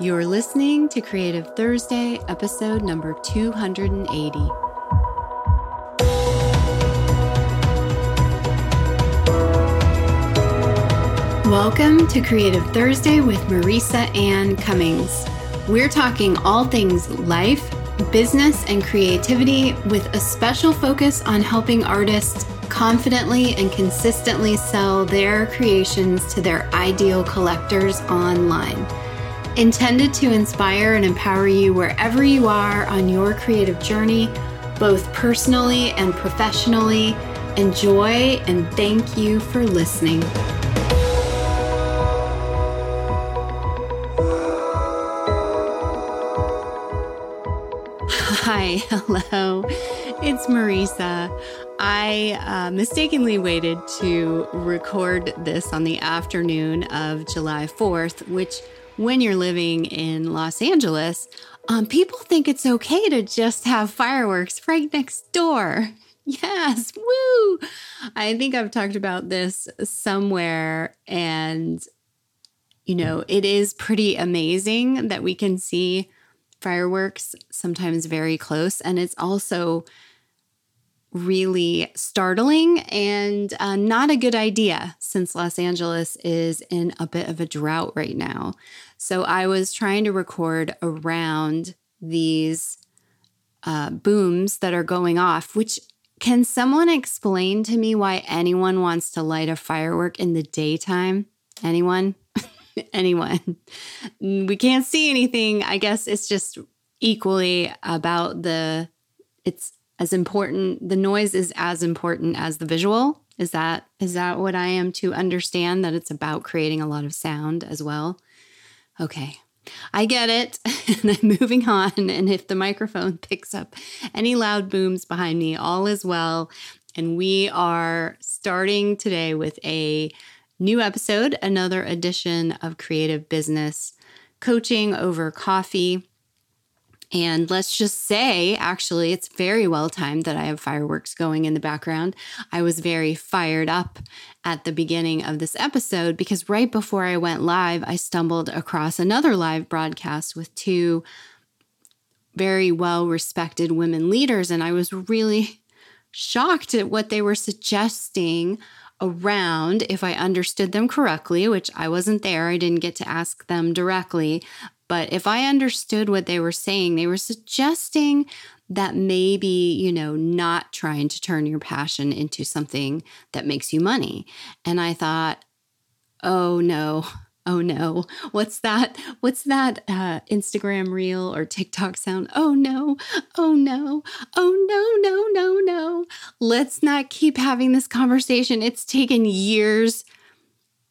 You're listening to Creative Thursday, episode number 280. Welcome to Creative Thursday with Marisa Ann Cummings. We're talking all things life, business, and creativity with a special focus on helping artists confidently and consistently sell their creations to their ideal collectors online. Intended to inspire and empower you wherever you are on your creative journey, both personally and professionally. Enjoy and thank you for listening. Hi, hello. It's Marisa. I uh, mistakenly waited to record this on the afternoon of July 4th, which when you're living in Los Angeles, um, people think it's okay to just have fireworks right next door. Yes, woo! I think I've talked about this somewhere, and you know, it is pretty amazing that we can see fireworks sometimes very close, and it's also really startling and uh, not a good idea since Los Angeles is in a bit of a drought right now. So I was trying to record around these uh, booms that are going off, which can someone explain to me why anyone wants to light a firework in the daytime? Anyone? anyone? We can't see anything. I guess it's just equally about the it's as important the noise is as important as the visual is that is that what i am to understand that it's about creating a lot of sound as well okay. I get it. And i'm moving on. And if the microphone picks up any loud booms behind me all is well. And we are starting today with a new episode another edition of creative business coaching over coffee and let's just say, actually, it's very well timed that I have fireworks going in the background. I was very fired up at the beginning of this episode because right before I went live, I stumbled across another live broadcast with two very well respected women leaders. And I was really shocked at what they were suggesting around, if I understood them correctly, which I wasn't there, I didn't get to ask them directly, but if I understood what they were saying, they were suggesting that maybe, you know, not trying to turn your passion into something that makes you money. And I thought, oh no, oh no. What's that? What's that uh, instagram reel or tiktok sound? Oh no. Oh no. Oh no no no no. Let's not keep having this conversation. It's taken years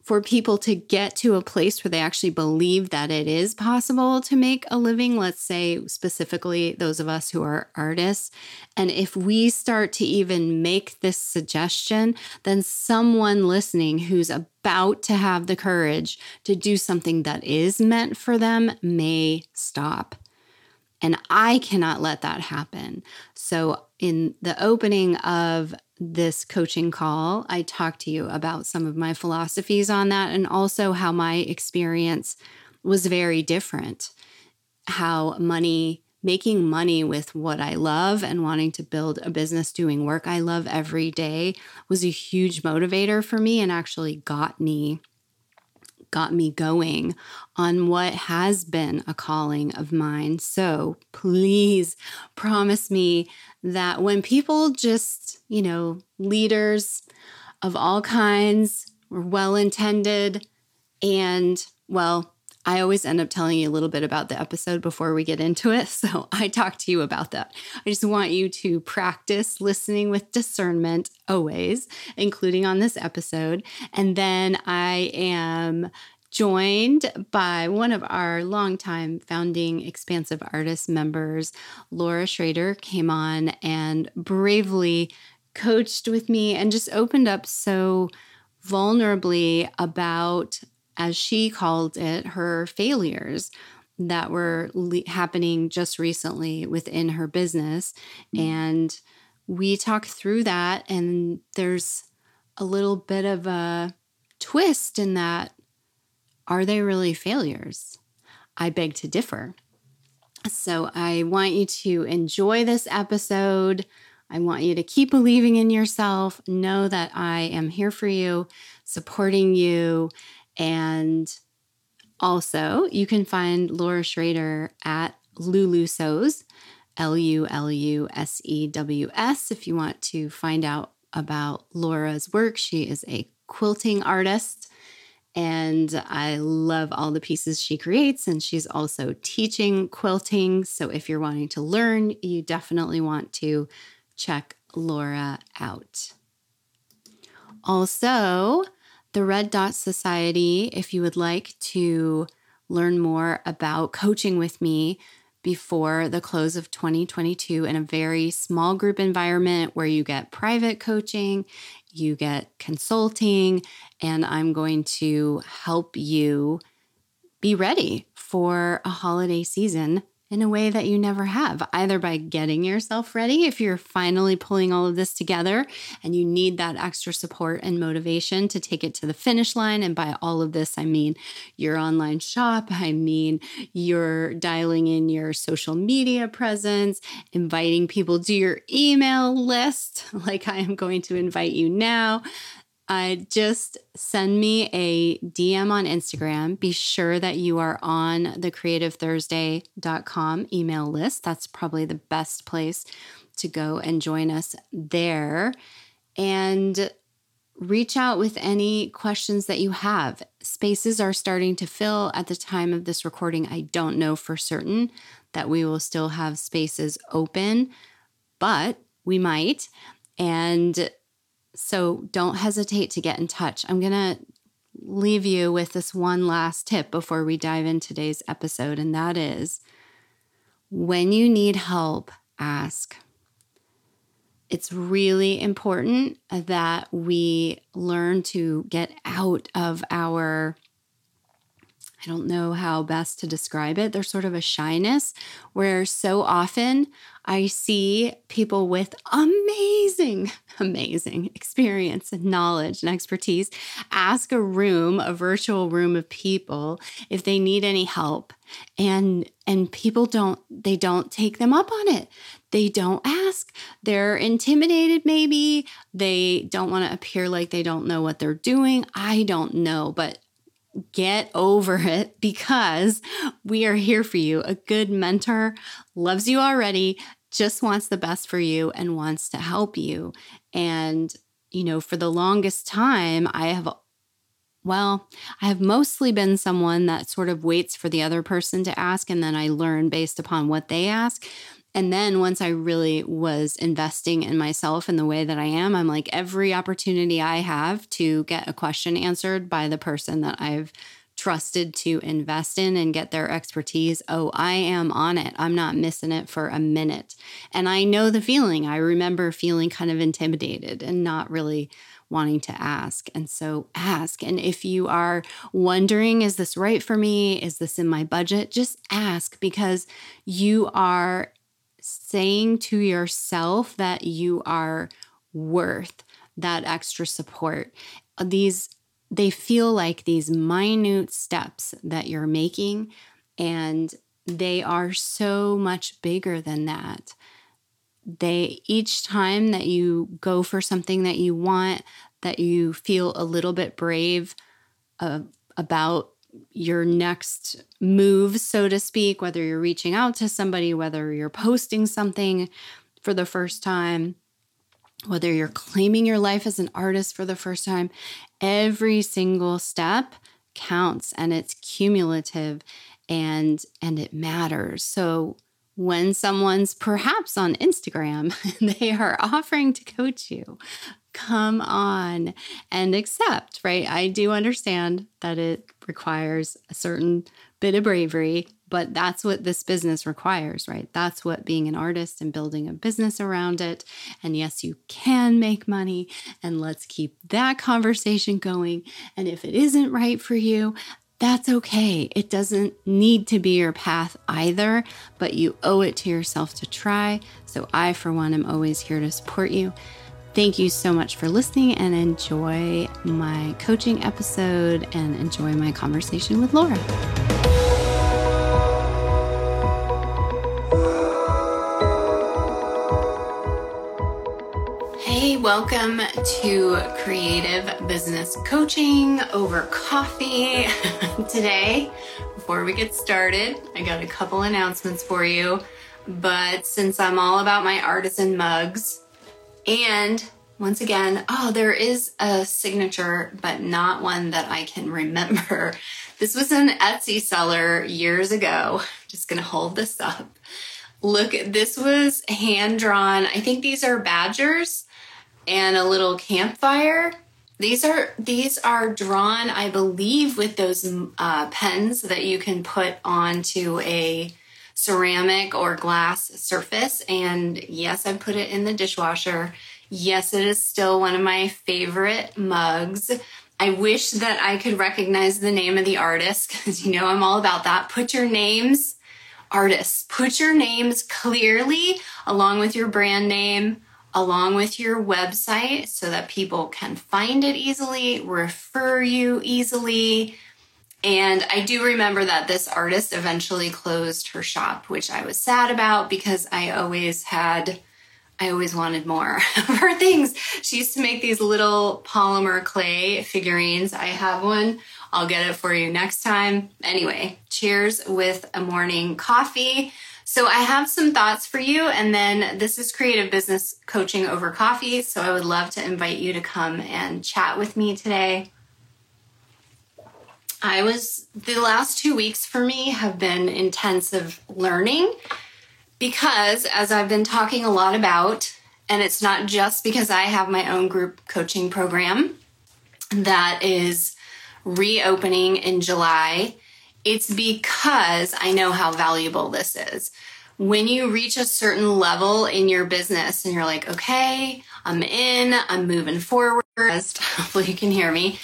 for people to get to a place where they actually believe that it is possible to make a living, let's say specifically those of us who are artists. And if we start to even make this suggestion, then someone listening who's about to have the courage to do something that is meant for them may stop. And I cannot let that happen. So, in the opening of this coaching call, I talked to you about some of my philosophies on that and also how my experience was very different. How money, making money with what I love and wanting to build a business doing work I love every day was a huge motivator for me and actually got me got me going on what has been a calling of mine. So please promise me that when people just, you know, leaders of all kinds were well intended and, well, I always end up telling you a little bit about the episode before we get into it. So I talk to you about that. I just want you to practice listening with discernment always, including on this episode. And then I am joined by one of our longtime founding Expansive Artists members, Laura Schrader, came on and bravely coached with me and just opened up so vulnerably about, as she called it, her failures that were le- happening just recently within her business. Mm-hmm. And we talk through that, and there's a little bit of a twist in that are they really failures? I beg to differ. So I want you to enjoy this episode. I want you to keep believing in yourself. Know that I am here for you, supporting you. And also, you can find Laura Schrader at Lulu Sews, L U L U S E W S, if you want to find out about Laura's work. She is a quilting artist and I love all the pieces she creates. And she's also teaching quilting. So if you're wanting to learn, you definitely want to check Laura out. Also, the Red Dot Society, if you would like to learn more about coaching with me before the close of 2022 in a very small group environment where you get private coaching, you get consulting, and I'm going to help you be ready for a holiday season in a way that you never have, either by getting yourself ready if you're finally pulling all of this together and you need that extra support and motivation to take it to the finish line. And by all of this, I mean your online shop, I mean you're dialing in your social media presence, inviting people to your email list, like I am going to invite you now uh, just send me a DM on Instagram. Be sure that you are on the creativethursday.com email list. That's probably the best place to go and join us there. And reach out with any questions that you have. Spaces are starting to fill at the time of this recording. I don't know for certain that we will still have spaces open, but we might. And so don't hesitate to get in touch. I'm going to leave you with this one last tip before we dive in today's episode, and that is when you need help, ask. It's really important that we learn to get out of our I don't know how best to describe it. There's sort of a shyness where so often I see people with amazing, amazing experience and knowledge and expertise ask a room, a virtual room of people if they need any help. And and people don't they don't take them up on it. They don't ask. They're intimidated maybe. They don't want to appear like they don't know what they're doing. I don't know, but get over it because we are here for you. A good mentor loves you already, just wants the best for you and wants to help you. And, you know, for the longest time, I have, well, I have mostly been someone that sort of waits for the other person to ask and then I learn based upon what they ask. And then once I really was investing in myself in the way that I am, I'm like, every opportunity I have to get a question answered by the person that I've trusted to invest in and get their expertise, oh, I am on it. I'm not missing it for a minute. And I know the feeling. I remember feeling kind of intimidated and not really wanting to ask. And so ask. And if you are wondering, is this right for me? Is this in my budget? Just ask because you are saying to yourself that you are worth that extra support. These they feel like these minute steps that you're making and they are so much bigger than that. They each time that you go for something that you want, that you feel a little bit brave uh, about your next move, so to speak, whether you're reaching out to somebody, whether you're posting something for the first time, whether you're claiming your life as an artist for the first time, every single step counts and it's cumulative and and it matters. So when someone's perhaps on Instagram, they are offering to coach you come on and accept, right? I do understand that it requires a certain bit of bravery, but that's what this business requires, right? That's what being an artist and building a business around it. And yes, you can make money, and let's keep that conversation going. And if it isn't right for you, that's okay. It doesn't need to be your path either, but you owe it to yourself to try. So, I, for one, am always here to support you. Thank you so much for listening and enjoy my coaching episode and enjoy my conversation with Laura. Hey, welcome to Creative Business Coaching over coffee. Today, before we get started, I got a couple announcements for you. But since I'm all about my artisan mugs, and once again, oh, there is a signature, but not one that I can remember. This was an Etsy seller years ago. Just gonna hold this up. Look, this was hand drawn. I think these are badgers and a little campfire. These are these are drawn, I believe, with those uh, pens that you can put onto a ceramic or glass surface. And yes, I put it in the dishwasher. Yes, it is still one of my favorite mugs. I wish that I could recognize the name of the artist because you know I'm all about that. Put your names, artists, put your names clearly along with your brand name along with your website so that people can find it easily, refer you easily. And I do remember that this artist eventually closed her shop, which I was sad about because I always had, I always wanted more of her things. She used to make these little polymer clay figurines. I have one. I'll get it for you next time. Anyway, cheers with a morning coffee. So I have some thoughts for you, and then this is creative business coaching over coffee. So I would love to invite you to come and chat with me today. I was, the last two weeks for me have been intensive learning because, as I've been talking a lot about, and it's not just because I have my own group coaching program that is reopening in July it's because I know how valuable this is. When you reach a certain level in your business and you're like, okay, I'm in, I'm moving forward, hopefully you can hear me.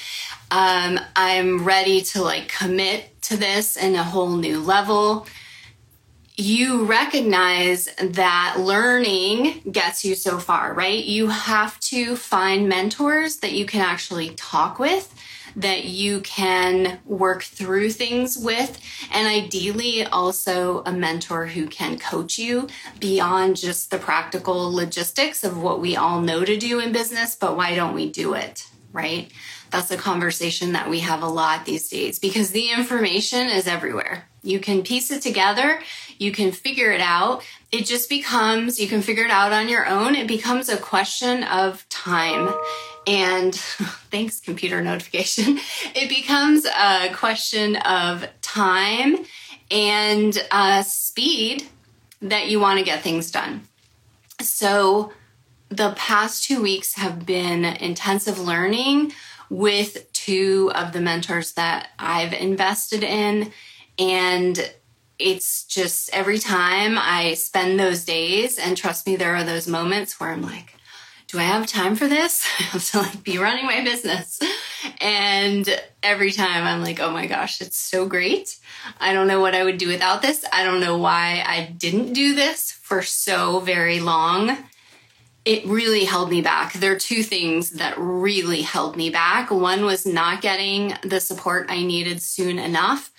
Um, I'm ready to like commit to this in a whole new level. You recognize that learning gets you so far, right? You have to find mentors that you can actually talk with that you can work through things with, and ideally also a mentor who can coach you beyond just the practical logistics of what we all know to do in business, but why don't we do it, right? That's a conversation that we have a lot these days because the information is everywhere. You can piece it together, you can figure it out. It just becomes, you can figure it out on your own. It becomes a question of time and thanks, computer notification, it becomes a question of time and uh, speed that you want to get things done. So, the past two weeks have been intensive learning with two of the mentors that I've invested in. And it's just every time I spend those days, and trust me, there are those moments where I'm like, do I have time for this? I have to like be running my business. And every time I'm like, oh my gosh, it's so great. I don't know what I would do without this. I don't know why I didn't do this for so very long. It really held me back. There are two things that really held me back. One was not getting the support I needed soon enough.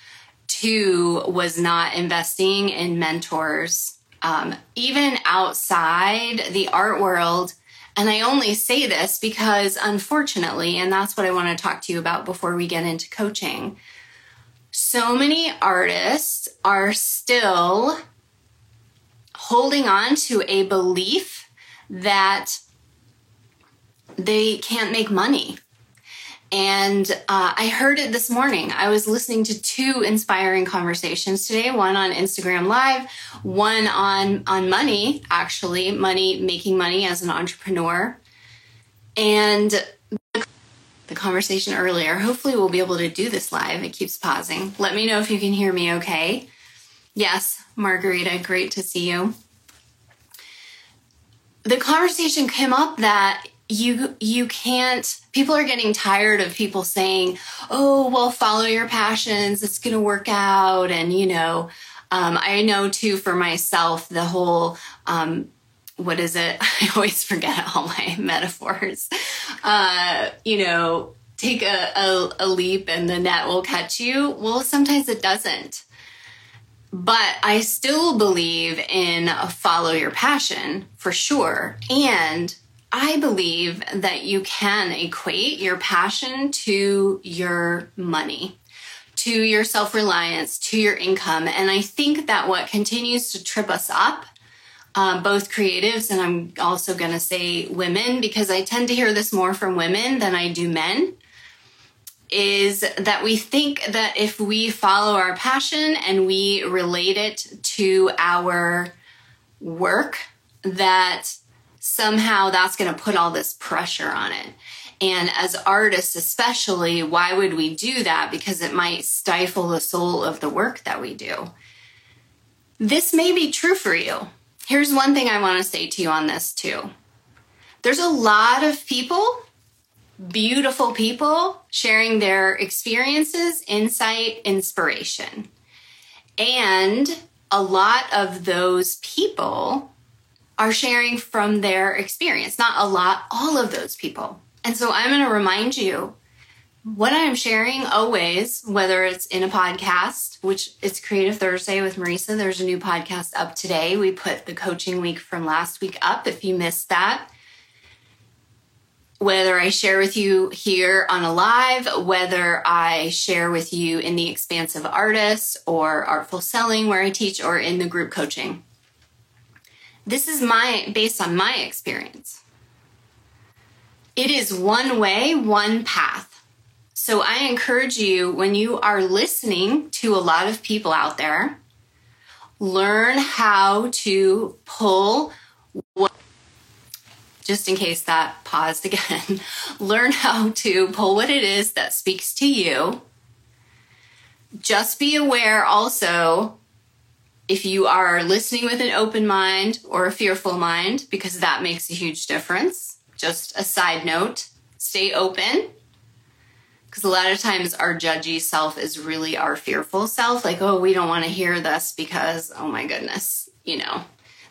Two was not investing in mentors. Um, even outside the art world, and I only say this because, unfortunately, and that's what I want to talk to you about before we get into coaching, so many artists are still holding on to a belief that they can't make money and uh, I heard it this morning. I was listening to two inspiring conversations today. One on Instagram Live, one on on money. Actually, money making money as an entrepreneur, and the conversation earlier. Hopefully, we'll be able to do this live. It keeps pausing. Let me know if you can hear me. Okay. Yes, Margarita. Great to see you. The conversation came up that you you can't people are getting tired of people saying oh well follow your passions. It's going to work out. And you know um, i know too for myself the whole um, what is it? I always forget all my metaphors. Uh, you know take a, a, a leap and the net will catch you. Well sometimes it doesn't but i still believe in follow your passion for sure and I believe that you can equate your passion to your money, to your self reliance, to your income. And I think that what continues to trip us up, uh, both creatives and I'm also going to say women, because I tend to hear this more from women than I do men, is that we think that if we follow our passion and we relate it to our work, that somehow that's going to put all this pressure on it. And as artists, especially, why would we do that? Because it might stifle the soul of the work that we do. This may be true for you. Here's one thing I want to say to you on this, too. There's a lot of people, beautiful people, sharing their experiences, insight, inspiration. And a lot of those people are sharing from their experience. Not a lot, all of those people. And so I'm going to remind you what I'm sharing always, whether it's in a podcast, which it's Creative Thursday with Marisa. There's a new podcast up today. We put the coaching week from last week up if you missed that. Whether I share with you here on a live, whether I share with you in the expansive artists or artful selling where I teach or in the group coaching. This is my based on my experience. It is one way, one path. So I encourage you when you are listening to a lot of people out there, learn how to pull what just in case that paused again, learn how to pull what it is that speaks to you. Just be aware also if you are listening with an open mind or a fearful mind, because that makes a huge difference. Just a side note stay open. Because a lot of times our judgy self is really our fearful self. Like, oh, we don't want to hear this because, oh my goodness, you know,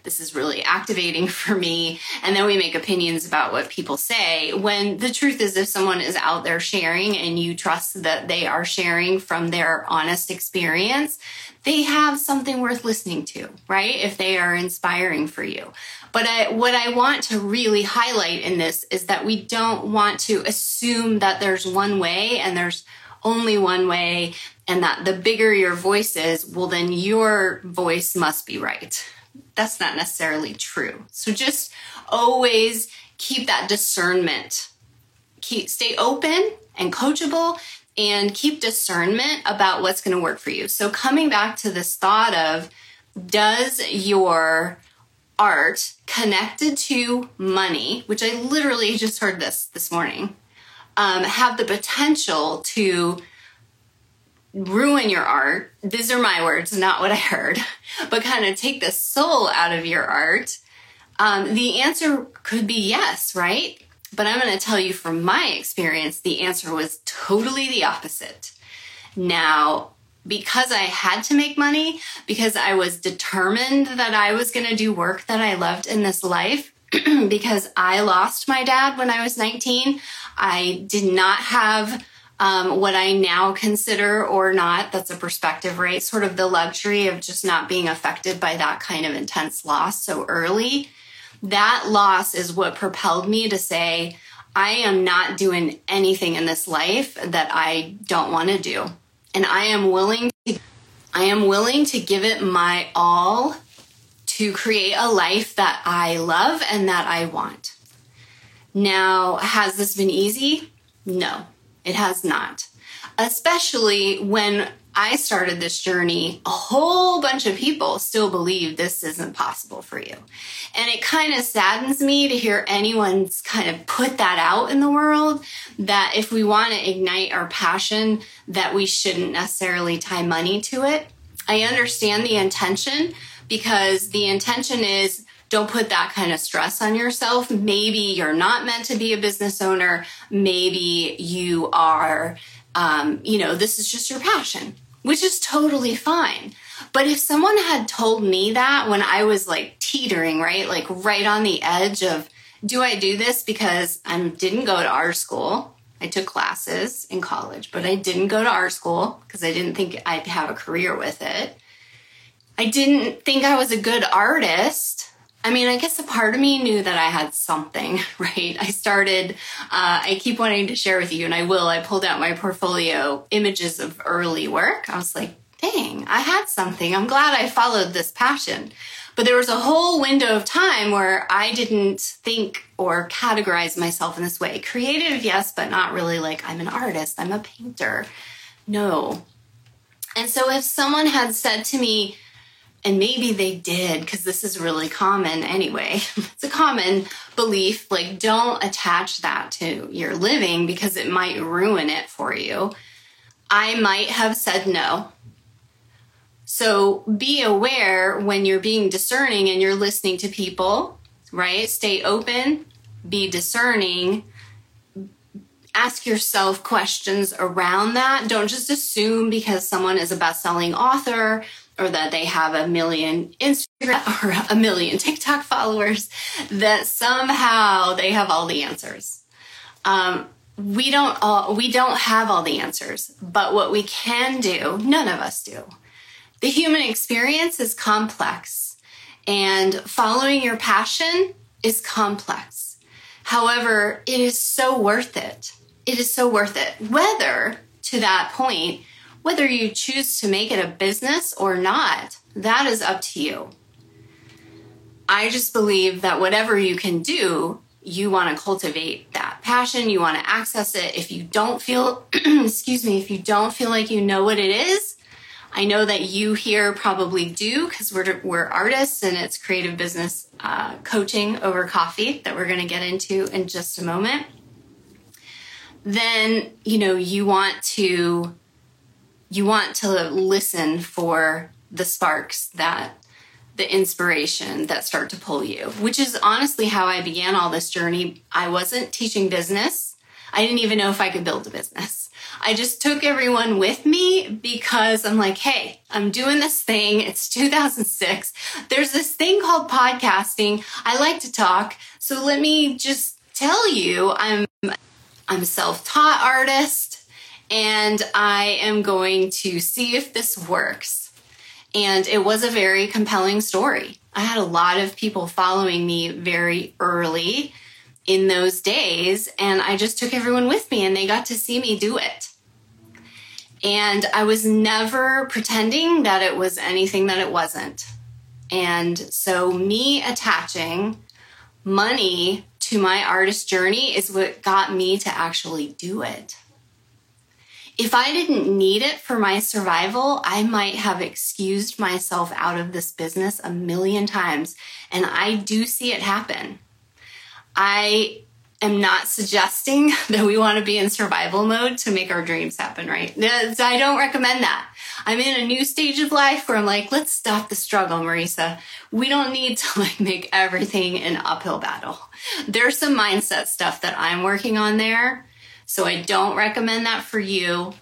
this is really activating for me. And then we make opinions about what people say. When the truth is, if someone is out there sharing and you trust that they are sharing from their honest experience, they have something worth listening to, right? If they are inspiring for you. But I, what I want to really highlight in this is that we don't want to assume that there's one way and there's only one way and that the bigger your voice is, well, then your voice must be right that's not necessarily true. So just always keep that discernment. Keep stay open and coachable and keep discernment about what's going to work for you. So coming back to this thought of does your art connected to money, which I literally just heard this this morning, um, have the potential to ruin your art. These are my words, not what I heard, but kind of take the soul out of your art. Um, the answer could be yes, right? But I'm going to tell you from my experience, the answer was totally the opposite. Now, because I had to make money, because I was determined that I was going to do work that I loved in this life, because I lost my dad when I was 19, I did not have um, what I now consider or not, that's a perspective, right? Sort of the luxury of just not being affected by that kind of intense loss so early. That loss is what propelled me to say, I am not doing anything in this life that I don't want to do. And I am willing to, I am willing to give it my all to create a life that I love and that I want. Now, has this been easy? No. It has not. Especially when I started this journey, a whole bunch of people still believe this isn't possible for you. And it kind of saddens me to hear anyone's kind of put that out in the world that if we want to ignite our passion, that we shouldn't necessarily tie money to it. I understand the intention because the intention is don't put that kind of stress on yourself. Maybe you're not meant to be a business owner. Maybe you are, um, you know, this is just your passion, which is totally fine. But if someone had told me that when I was like teetering, right, like right on the edge of, do I do this because I didn't go to art school? I took classes in college, but I didn't go to art school because I didn't think I'd have a career with it. I didn't think I was a good artist I mean, I guess a part of me knew that I had something, right? I started, uh, I keep wanting to share with you, and I will. I pulled out my portfolio images of early work. I was like, dang, I had something. I'm glad I followed this passion. But there was a whole window of time where I didn't think or categorize myself in this way. Creative, yes, but not really like I'm an artist, I'm a painter. No. And so if someone had said to me, and maybe they did because this is really common anyway. it's a common belief like don't attach that to your living because it might ruin it for you. I might have said no. So be aware when you're being discerning and you're listening to people, right? Stay open, be discerning. Ask yourself questions around that. Don't just assume because someone is a best selling author or that they have a million Instagram or a million TikTok followers, that somehow they have all the answers. Um, we don't all, we don't have all the answers, but what we can do, none of us do. The human experience is complex, and following your passion is complex. However, it is so worth it. It is so worth it. Whether to that point whether you choose to make it a business or not, that is up to you. I just believe that whatever you can do, you want to cultivate that passion, you want to access it. If you don't feel, excuse me, if you don't feel like you know what it is, I know that you here probably do because we're, we're artists and it's creative business uh, coaching over coffee that we're going to get into in just a moment. Then, you know, you want to you want to listen for the sparks that the inspiration that start to pull you, which is honestly how I began all this journey. I wasn't teaching business. I didn't even know if I could build a business. I just took everyone with me because I'm like, hey, I'm doing this thing. It's 2006. There's this thing called podcasting. I like to talk. So let me just tell you, I'm, I'm a self-taught artist and I am going to see if this works. And it was a very compelling story. I had a lot of people following me very early in those days, and I just took everyone with me and they got to see me do it. And I was never pretending that it was anything that it wasn't. And so, me attaching money to my artist journey is what got me to actually do it if I didn't need it for my survival, I might have excused myself out of this business a million times. And I do see it happen. I am not suggesting that we want to be in survival mode to make our dreams happen, right? I don't recommend that. I'm in a new stage of life where I'm like, let's stop the struggle, Marisa. We don't need to like make everything an uphill battle. There's some mindset stuff that I'm working on there so I don't recommend that for you,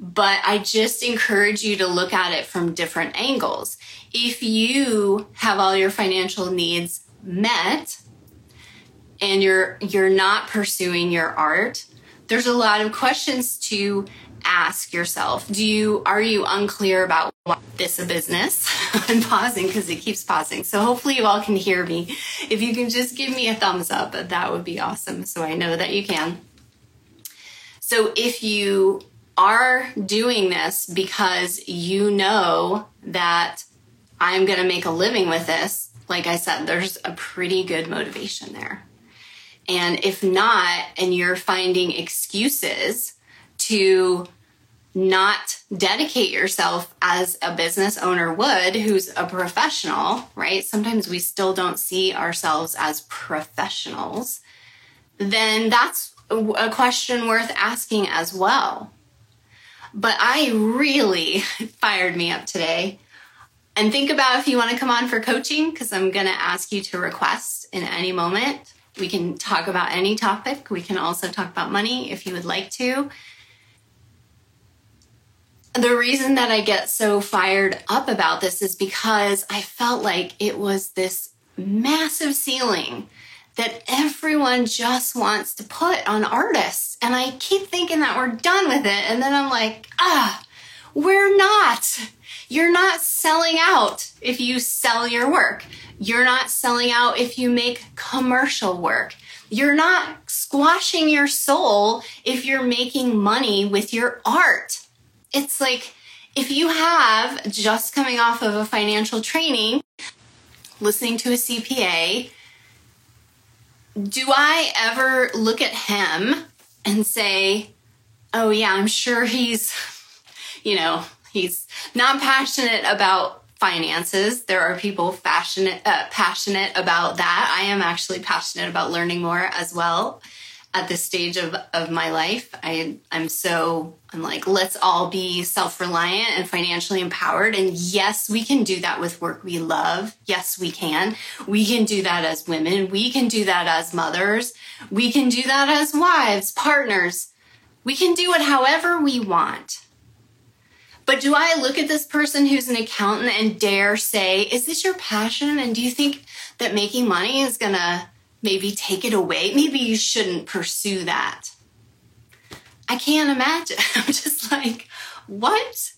but I just encourage you to look at it from different angles. If you have all your financial needs met and you're you're not pursuing your art, there's a lot of questions to ask yourself. Do you are you unclear about what this a business? I'm pausing because it keeps pausing. So hopefully you all can hear me. If you can just give me a thumbs up, that would be awesome so I know that you can. So if you are doing this because you know that I'm going to make a living with this, like I said, there's a pretty good motivation there. And if not, and you're finding excuses to not dedicate yourself as a business owner would, who's a professional, right? Sometimes we still don't see ourselves as professionals. Then that's a question worth asking as well. But I really fired me up today. And think about if you want to come on for coaching, because I'm going to ask you to request in any moment. We can talk about any topic. We can also talk about money if you would like to. The reason that I get so fired up about this is because I felt like it was this massive ceiling that everyone just wants to put on artists. And I keep thinking that we're done with it. And then I'm like, ah, we're not. You're not selling out if you sell your work. You're not selling out if you make commercial work. You're not squashing your soul if you're making money with your art. It's like if you have just coming off of a financial training, listening to a CPA, do I ever look at him and say, oh, yeah, I'm sure he's, you know, he's not passionate about finances. There are people passionate uh, passionate about that. I am actually passionate about learning more as well at this stage of, of my life. I I'm so I'm like let's all be self-reliant and financially empowered and yes, we can do that with work we love. Yes, we can. We can do that as women. We can do that as mothers. We can do that as wives, partners. We can do it however we want. But do I look at this person who's an accountant and dare say, is this your passion? And do you think that making money is to maybe take it away? Maybe you shouldn't pursue that. I can't imagine. I'm just like, what?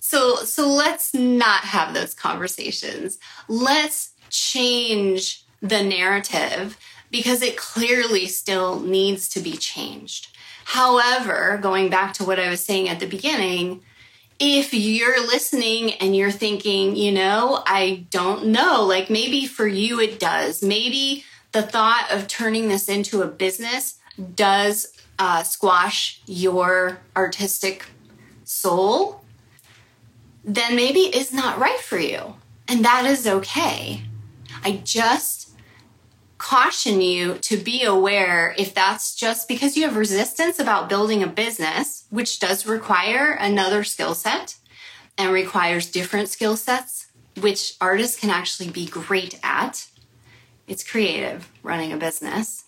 So so let's not have those conversations. Let's change the narrative because it clearly still needs to be changed. However, going back to what I was saying at the beginning, if you're listening and you're thinking, you know, I don't know, like maybe for you it does. Maybe the thought of turning this into a business does uh, squash your artistic soul, then maybe it's not right for you. And that is okay. I just caution you to be aware if that's just because you have resistance about building a business, which does require another skill set and requires different skill sets, which artists can actually be great at. It's creative running a business.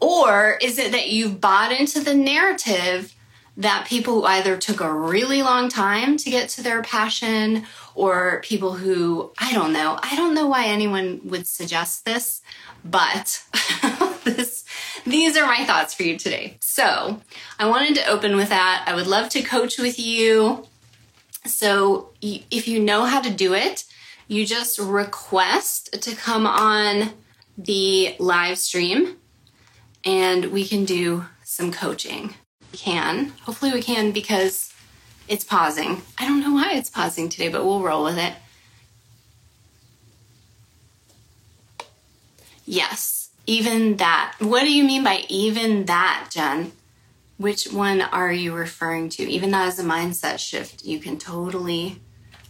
Or is it that you've bought into the narrative that people who either took a really long time to get to their passion or people who, I don't know, I don't know why anyone would suggest this, but this, these are my thoughts for you today. So I wanted to open with that. I would love to coach with you. So if you know how to do it, you just request to come on the live stream and we can do some coaching. We can. Hopefully, we can because it's pausing. I don't know why it's pausing today, but we'll roll with it. Yes, even that. What do you mean by even that, Jen? Which one are you referring to? Even that is a mindset shift you can totally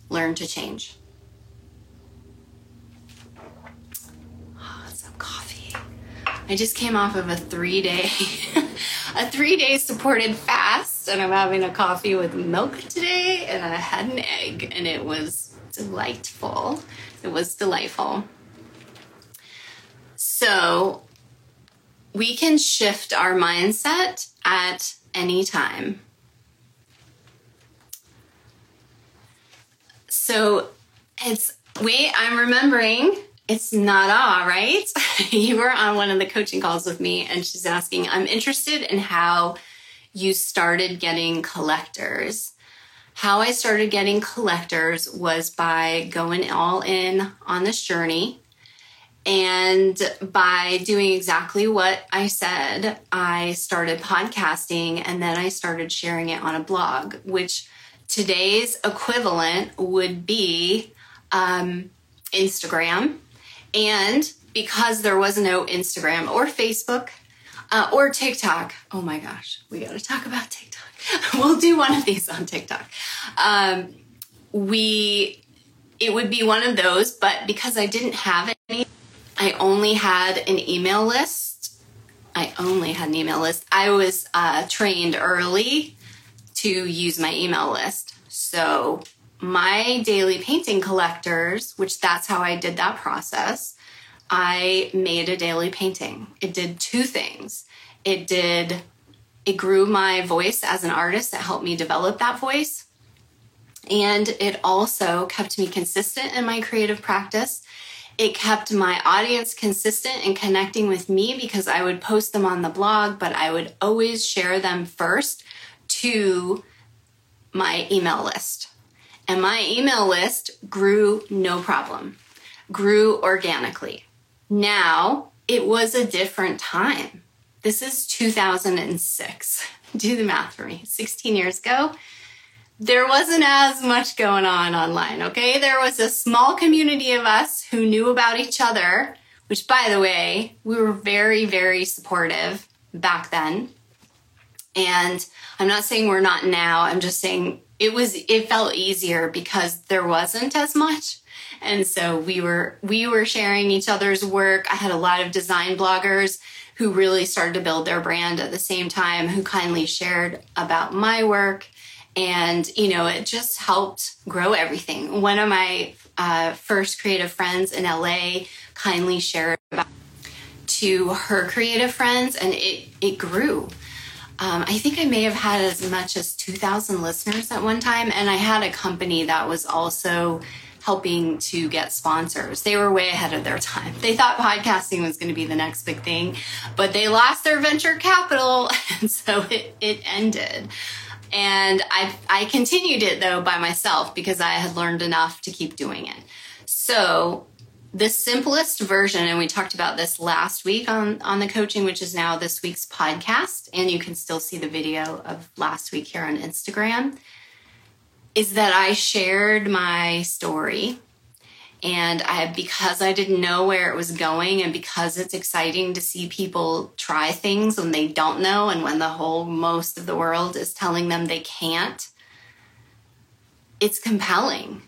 learn to change. Oh, some coffee. I just came off of a three day, a three day supported fast, and I'm having a coffee with milk today, and I had an egg, and it was delightful. It was delightful. So we can shift our mindset at any time. So it's, wait, I'm remembering it's not all right. you were on one of the coaching calls with me, and she's asking, I'm interested in how you started getting collectors. How I started getting collectors was by going all in on this journey and by doing exactly what I said, I started podcasting and then I started sharing it on a blog, which today's equivalent would be um, Instagram. And because there was no Instagram or Facebook uh, or TikTok, oh my gosh, we got to talk about TikTok. we'll do one of these on TikTok. Um, we, it would be one of those, but because I didn't have any I only had an email list. I only had an email list. I was uh, trained early to use my email list. So my daily painting collectors, which that's how I did that process, I made a daily painting. It did two things. It did, it grew my voice as an artist, it helped me develop that voice. And it also kept me consistent in my creative practice it kept my audience consistent and connecting with me because I would post them on the blog, but I would always share them first to my email list. And my email list grew no problem, grew organically. Now it was a different time. This is 2006. Do the math for me. 16 years ago, there wasn't as much going on online, okay? There was a small community of us who knew about each other, which, by the way, we were very, very supportive back then. And I'm not saying we're not now, I'm just saying it was, it felt easier because there wasn't as much. And so we were, we were sharing each other's work. I had a lot of design bloggers who really started to build their brand at the same time, who kindly shared about my work. And, you know, it just helped grow everything. One of my uh, first creative friends in LA kindly shared about to her creative friends, and it, it grew. Um, I think I may have had as much as 2,000 listeners at one time, and I had a company that was also helping to get sponsors. They were way ahead of their time. They thought podcasting was going to be the next big thing, but they lost their venture capital, and so it, it ended. And I, I continued it though by myself because I had learned enough to keep doing it. So the simplest version, and we talked about this last week on, on the coaching, which is now this week's podcast, and you can still see the video of last week here on Instagram is that I shared my story. And I because I didn't know where it was going and because it's exciting to see people try things when they don't know and when the whole most of the world is telling them they can't it's compelling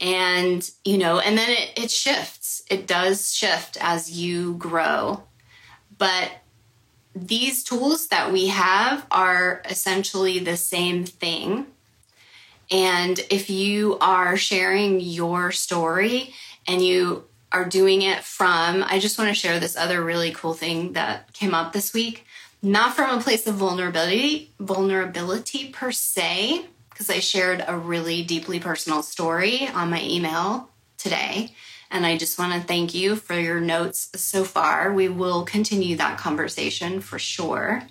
and you know and then it, it shifts. It does shift as you grow. But these tools that we have are essentially the same thing. And if you are sharing your story and you are doing it from, I just want to share this other really cool thing that came up this week. Not from a place of vulnerability, vulnerability per se, because I shared a really deeply personal story on my email today. And I just want to thank you for your notes so far. We will continue that conversation for sure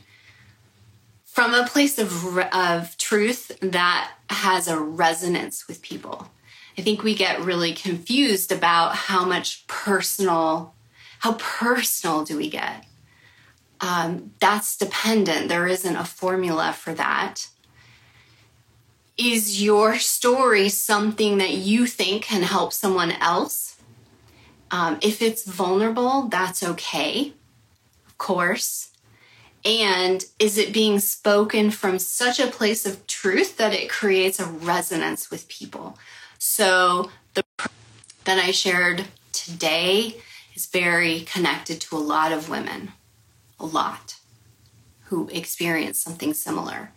from a place of, of truth that has a resonance with people. I think we get really confused about how much personal, how personal do we get? Um, that's dependent. There isn't a formula for that. Is your story something that you think can help someone else? Um, if it's vulnerable, that's okay, of course. And is it being spoken from such a place of truth that it creates a resonance with people? So the that I shared today is very connected to a lot of women, a lot who experience something similar.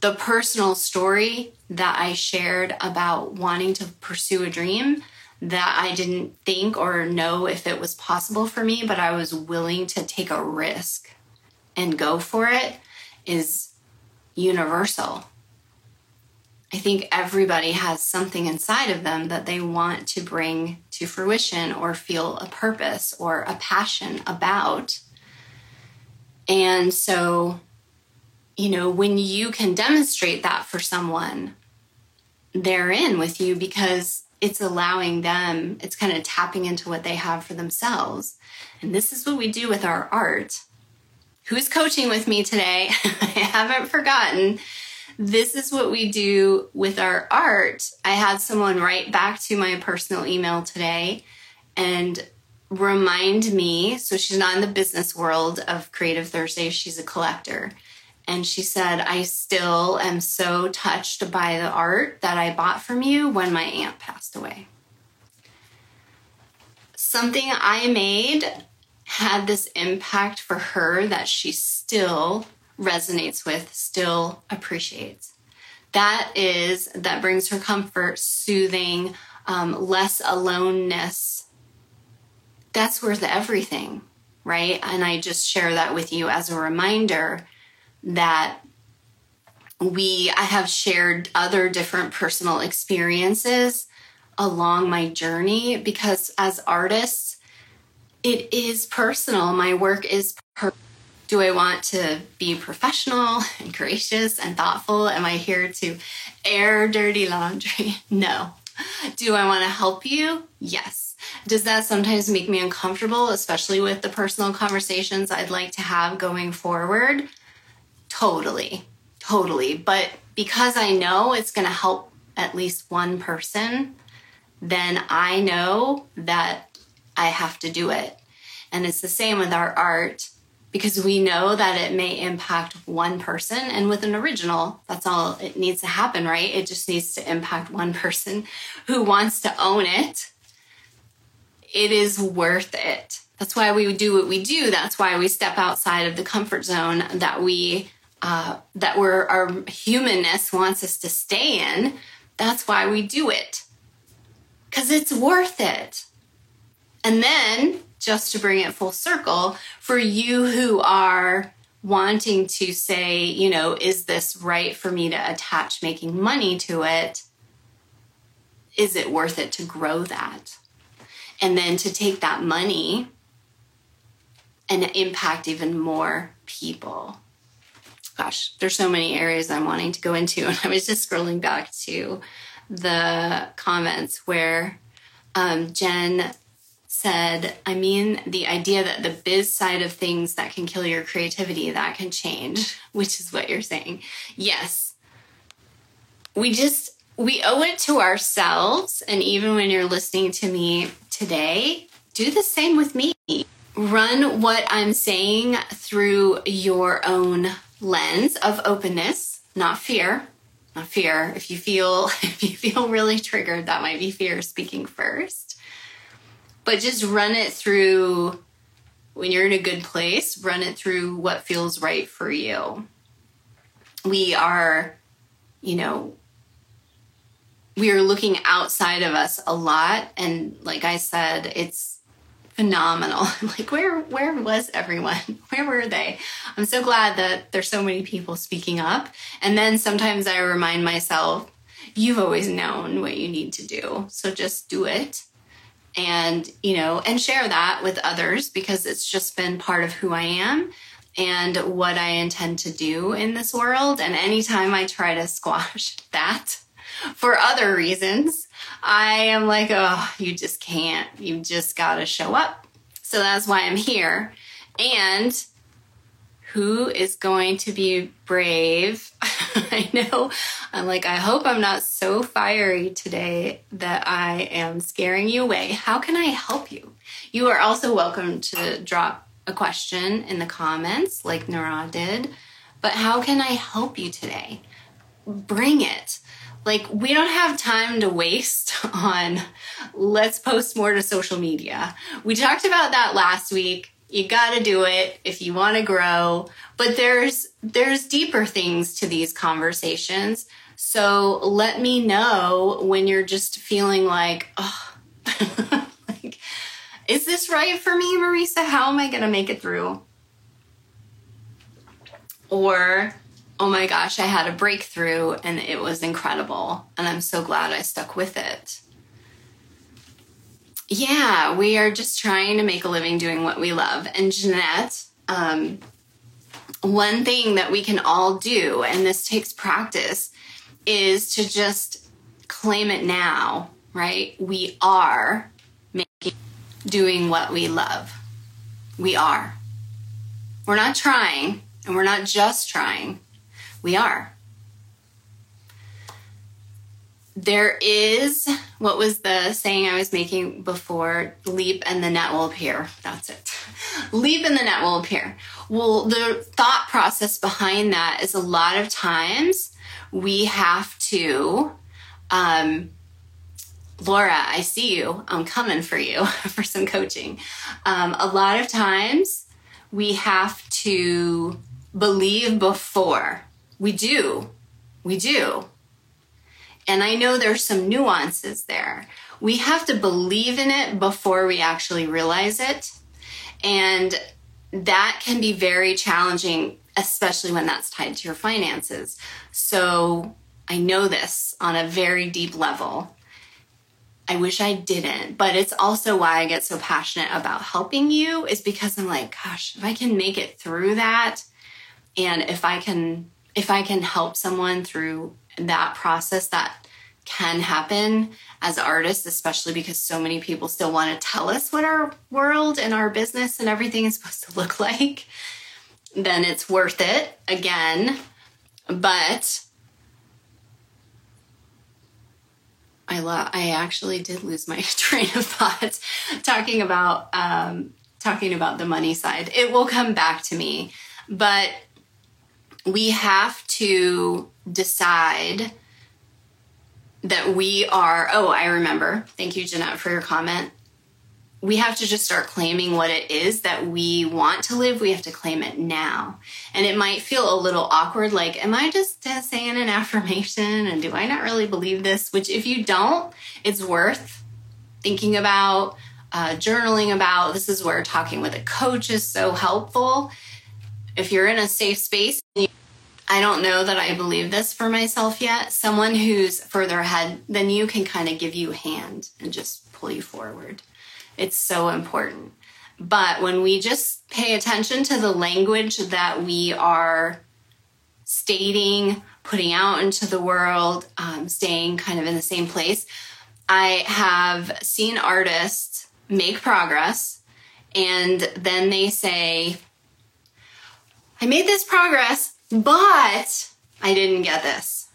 The personal story that I shared about wanting to pursue a dream that I didn't think or know if it was possible for me, but I was willing to take a risk and go for it is universal. I think everybody has something inside of them that they want to bring to fruition or feel a purpose or a passion about. And so, you know, when you can demonstrate that for someone, they're in with you because it's allowing them, it's kind of tapping into what they have for themselves. And this is what we do with our art who's coaching with me today, I haven't forgotten. This is what we do with our art. I had someone write back to my personal email today and remind me. So she's not in the business world of Creative Thursday, she's a collector. And she said, I still am so touched by the art that I bought from you when my aunt passed away. Something I made had this impact for her that she still resonates with, still appreciates. That is, that brings her comfort, soothing, um, less aloneness. That's worth everything, right? And I just share that with you as a reminder that we, I have shared other different personal experiences along my journey because as artists, it is personal. My work is per- Do I want to be professional and gracious and thoughtful? Am I here to air dirty laundry? No. Do I want to help you? Yes. Does that sometimes make me uncomfortable, especially with the personal conversations I'd like to have going forward? Totally. Totally. But because I know it's going to help at least one person, then I know that I have to do it. And it's the same with our art because we know that it may impact one person. And with an original, that's all it needs to happen, right? It just needs to impact one person who wants to own it. It is worth it. That's why we do what we do. That's why we step outside of the comfort zone that we uh, that we're our humanness wants us to stay in. That's why we do it because it's worth it. And then just to bring it full circle, for you who are wanting to say, you know, is this right for me to attach making money to it? Is it worth it to grow that? And then to take that money and impact even more people. Gosh, there's so many areas I'm wanting to go into. And I was just scrolling back to the comments where um, Jen said, I mean, the idea that the biz side of things that can kill your creativity, that can change, which is what you're saying. Yes. We just, we owe it to ourselves. And even when you're listening to me today, do the same with me. Run what I'm saying through your own lens of openness, not fear. Not fear. If you feel if you feel really triggered, that might be fear speaking first but just run it through when you're in a good place, run it through what feels right for you. We are, you know, we are looking outside of us a lot. And like I said, it's phenomenal. like where where was everyone? Where were they? I'm so glad that there's so many people speaking up. And then sometimes I remind myself, you've always known what you need to do. So just do it and you know and share that with others because it's just been part of who i am and what i intend to do in this world and anytime i try to squash that for other reasons i am like oh you just can't you just gotta show up so that's why i'm here and who is going to be brave? I know I'm like, I hope I'm not so fiery today that I am scaring you away. How can I help you? You are also welcome to drop a question in the comments like Nara did. But how can I help you today? Bring it. Like, we don't have time to waste on let's post more to social media. We talked about that last week. You got to do it if you want to grow. But there's there's deeper things to these conversations. So let me know when you're just feeling like oh like is this right for me marisa? How am i going to make it through? Or oh my gosh i had a breakthrough and it was incredible and i'm so glad i stuck with it yeah, we are just trying to make a living doing what we love. And Jeanette, um, one thing that we can all do, and this takes practice, is to just claim it now, right? We are making, doing what we love. We are. We're not trying, and we're not just trying. We are. There is what was the saying I was making before? Leap and the net will appear. That's it. Leap and the net will appear. Well, the thought process behind that is a lot of times we have to, um, Laura, I see you. I'm coming for you for some coaching. Um, a lot of times we have to believe before. We do. We do. And I know there's some nuances there. We have to believe in it before we actually realize it. And that can be very challenging, especially when that's tied to your finances. So I know this on a very deep level. I wish I didn't, but it's also why I get so passionate about helping you is because I'm like, gosh, if I can make it through that and if I can if I can help someone through that process that can happen as artists, especially because so many people still want to tell us what our world and our business and everything is supposed to look like, then it's worth it again. But I love. I actually did lose my train of thought talking about um, talking about the money side. It will come back to me, but we have to decide that we are. Oh, I remember. Thank you, Jeanette, for your comment we have to just start claiming what it is that we want to live. We have to claim it now. And it might feel a little awkward like, am I just saying an affirmation and do I not really believe this? Which, if you don't, it's worth thinking about, uh, journaling about. This is where talking with a coach is so helpful. If you're in a safe space, I don't know that I believe this for myself yet. Someone who's further ahead than you can kind of give you a hand and just pull you forward. It's so important. But when we just pay attention to the language that we are stating, putting out into the world, um, staying kind of in the same place, I have seen artists make progress and then they say, I made this progress, but I didn't get this.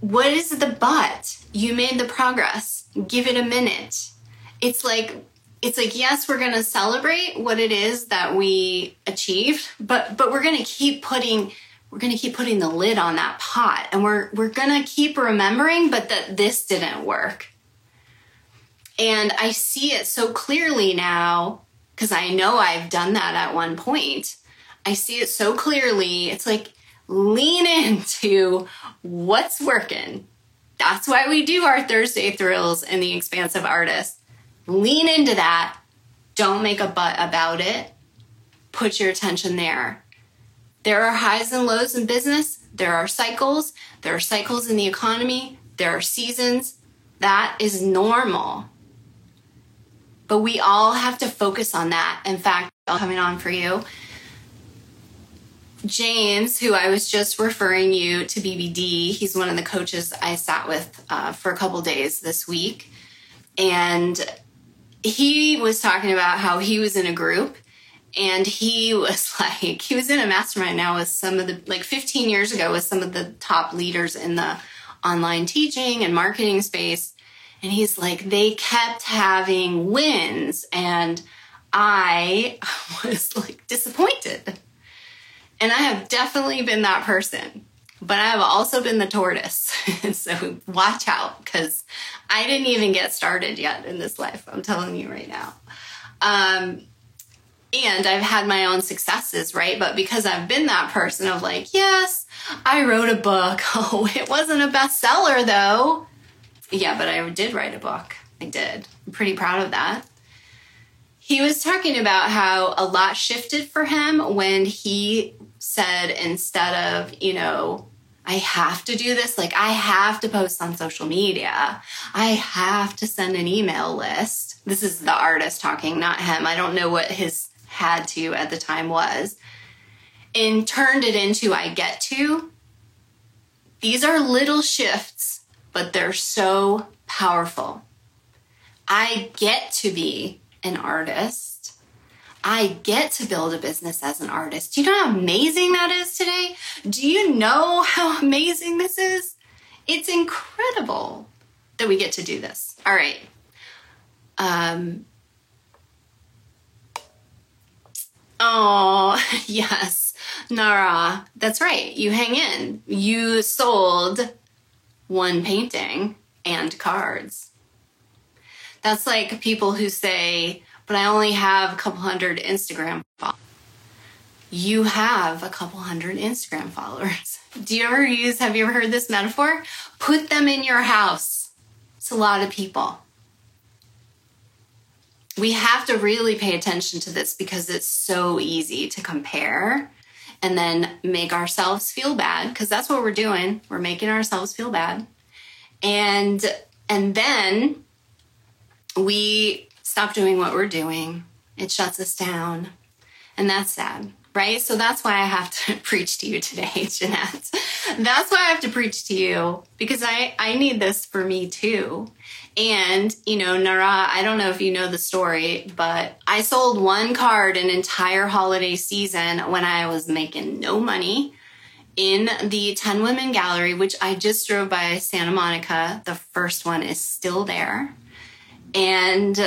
What is the but? You made the progress give it a minute. It's like it's like yes, we're going to celebrate what it is that we achieved, but but we're going to keep putting we're going to keep putting the lid on that pot and we're we're going to keep remembering but that this didn't work. And I see it so clearly now because I know I've done that at one point. I see it so clearly. It's like lean into what's working that's why we do our Thursday thrills and the expansive artist. Lean into that. Don't make a but about it. Put your attention there. There are highs and lows in business. There are cycles. There are cycles in the economy. There are seasons. That is normal. But we all have to focus on that. In fact, coming on for you. James, who I was just referring you to BBD, he's one of the coaches I sat with uh, for a couple days this week. And he was talking about how he was in a group and he was like, he was in a mastermind now with some of the, like 15 years ago, with some of the top leaders in the online teaching and marketing space. And he's like, they kept having wins. And I was like disappointed and I have definitely been that person, but I have also been the tortoise. so watch out because I didn't even get started yet in this life. I'm telling you right now. Um, and I've had my own successes, right? But because I've been that person of like, yes, I wrote a book. Oh, it wasn't a bestseller though. Yeah, but I did write a book. I did. I'm pretty proud of that he was talking about how a lot shifted for him when he said instead of, you know, I have to do this, like I have to post on social media, I have to send an email list. This is the artist talking, not him. I don't know what his had to at the time was. And turned it into I get to. These are little shifts, but they're so powerful. I get to be an artist I get to build a business as an artist. Do you know how amazing that is today? Do you know how amazing this is? It's incredible that we get to do this. All right. Um, oh, yes. Nara, that's right. You hang in. You sold one painting and cards. That's like people who say, but I only have a couple hundred Instagram followers. You have a couple hundred Instagram followers. Do you ever use, have you ever heard this metaphor? Put them in your house. It's a lot of people. We have to really pay attention to this because it's so easy to compare and then make ourselves feel bad because that's what we're doing. We're making ourselves feel bad. And and then we stop doing what we're doing. It shuts us down. And that's sad, right? So that's why I have to preach to you today, Jeanette. That's why I have to preach to you because I, I need this for me too. And, you know, Nara, I don't know if you know the story, but I sold one card an entire holiday season when I was making no money in the 10 Women Gallery, which I just drove by Santa Monica. The first one is still there. And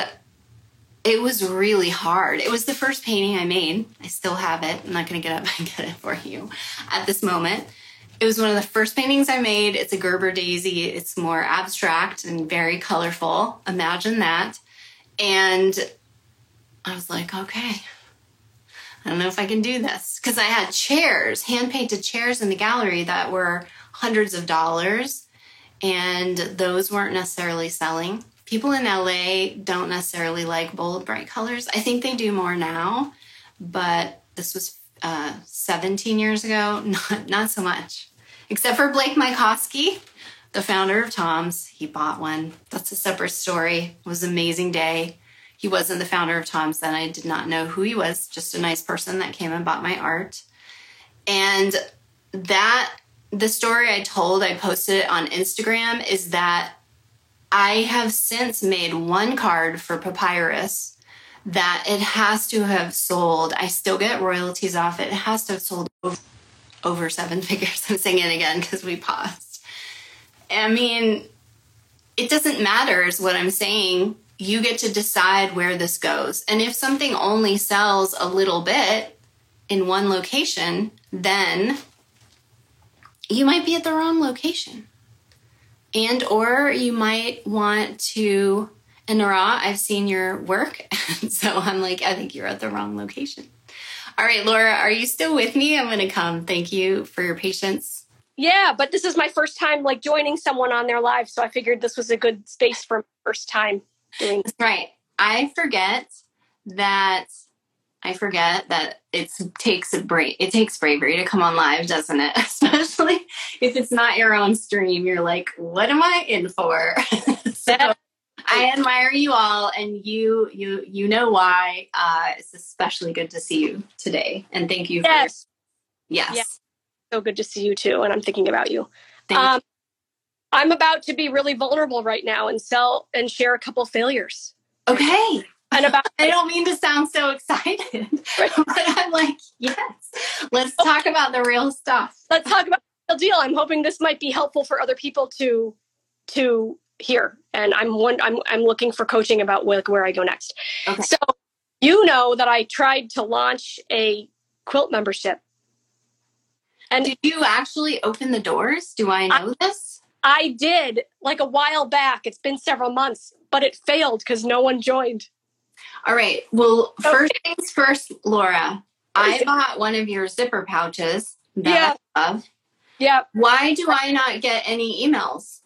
it was really hard. It was the first painting I made. I still have it. I'm not going to get up and get it for you at this moment. It was one of the first paintings I made. It's a Gerber daisy. It's more abstract and very colorful. Imagine that. And I was like, okay, I don't know if I can do this. Because I had chairs, hand painted chairs in the gallery that were hundreds of dollars. And those weren't necessarily selling. People in LA don't necessarily like bold, bright colors. I think they do more now, but this was uh, 17 years ago. Not, not so much. Except for Blake Mycoskie, the founder of Tom's. He bought one. That's a separate story. It was an amazing day. He wasn't the founder of Tom's then. I did not know who he was, just a nice person that came and bought my art. And that, the story I told, I posted it on Instagram, is that I have since made one card for Papyrus that it has to have sold. I still get royalties off it. It has to have sold over seven figures. I'm saying it again because we paused. I mean, it doesn't matter, is what I'm saying. You get to decide where this goes. And if something only sells a little bit in one location, then you might be at the wrong location. And or you might want to and Nara, I've seen your work. so I'm like, I think you're at the wrong location. All right, Laura, are you still with me? I'm going to come. Thank you for your patience. Yeah, but this is my first time like joining someone on their live, so I figured this was a good space for first time doing. This. Right. I forget that I forget that it takes a break. It takes bravery to come on live, doesn't it? Especially if it's not your own stream. You're like, what am I in for? so I admire you all, and you you you know why. Uh, it's especially good to see you today, and thank you. Yes, for, yes, so good to see you too. And I'm thinking about you. Um, you. I'm about to be really vulnerable right now and sell and share a couple failures. Okay. And about I don't mean to sound so excited, but I'm like, yes, let's talk about the real stuff. Let's talk about the real deal. I'm hoping this might be helpful for other people to to here and i'm one i'm, I'm looking for coaching about where, where i go next. Okay. so you know that i tried to launch a quilt membership. And did you actually open the doors? Do i know I, this? I did like a while back. It's been several months but it failed because no one joined. All right. Well okay. first things first laura. I bought one of your zipper pouches yeah. yeah why do i not get any emails